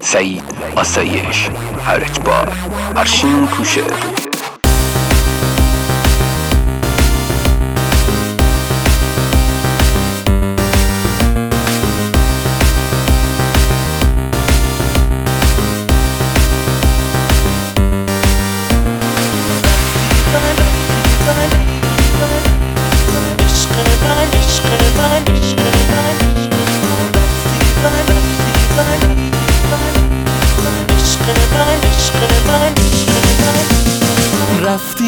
سعید آسایش هر اجبار ارشین کوشه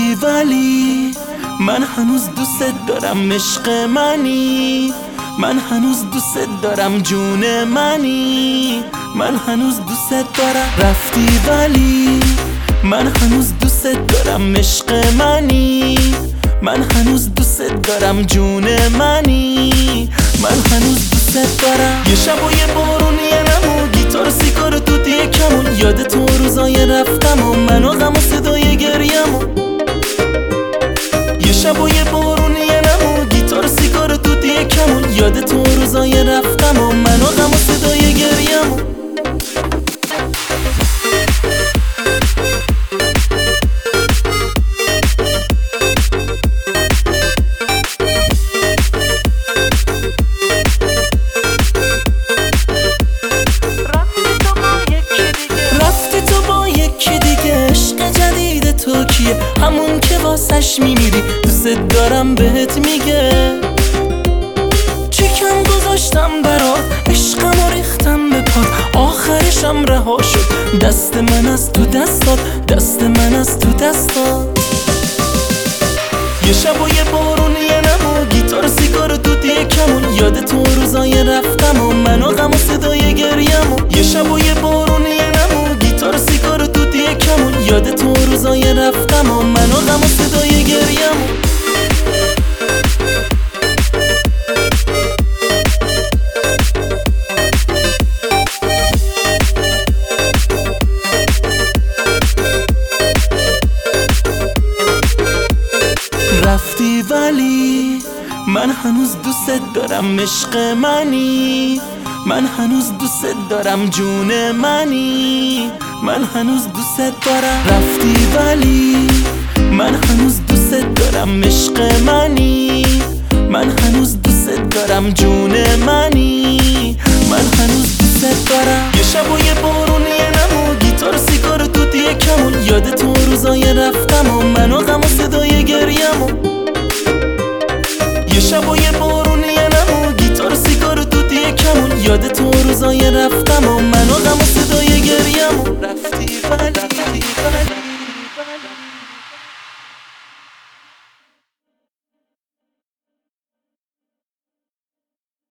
رفتی ولی من هنوز دوست دارم عشق منی. من هنوز دوست دارم جون منی. من هنوز دوست دارم رفتی ولی من هنوز دوست دارم عشق منی. من هنوز دوست دارم جون منی. من هنوز دوست دارم یه شب و یه بارون یه نمو. گیتار سیگار توتی کمون یاد تو روزای رفتم و من و یاد تو روزای رفتم و من و غم و صدای گریم. جدید تو کیه؟ همون که واسش میمیری دوست دارم بهت میگه. آخرشم رها شد. دست من از تو دستات دست من از تو دستات یه شب و یه بارون من هنوز دوست دارم عشق منی. من هنوز دوست دارم جون منی. من هنوز دوست دارم رفتی ولی. من هنوز دوست دارم عشق منی. من هنوز دوست دارم جون منی. من هنوز دوست دارم. یه شب و یه بارون یه نمو. گیتار سیگار توتی کمون. یاد تو روزای رفتم و من یه شب و یه نمو. گیتار سیگار توتی کمون. یاد تو روزای رفتم و من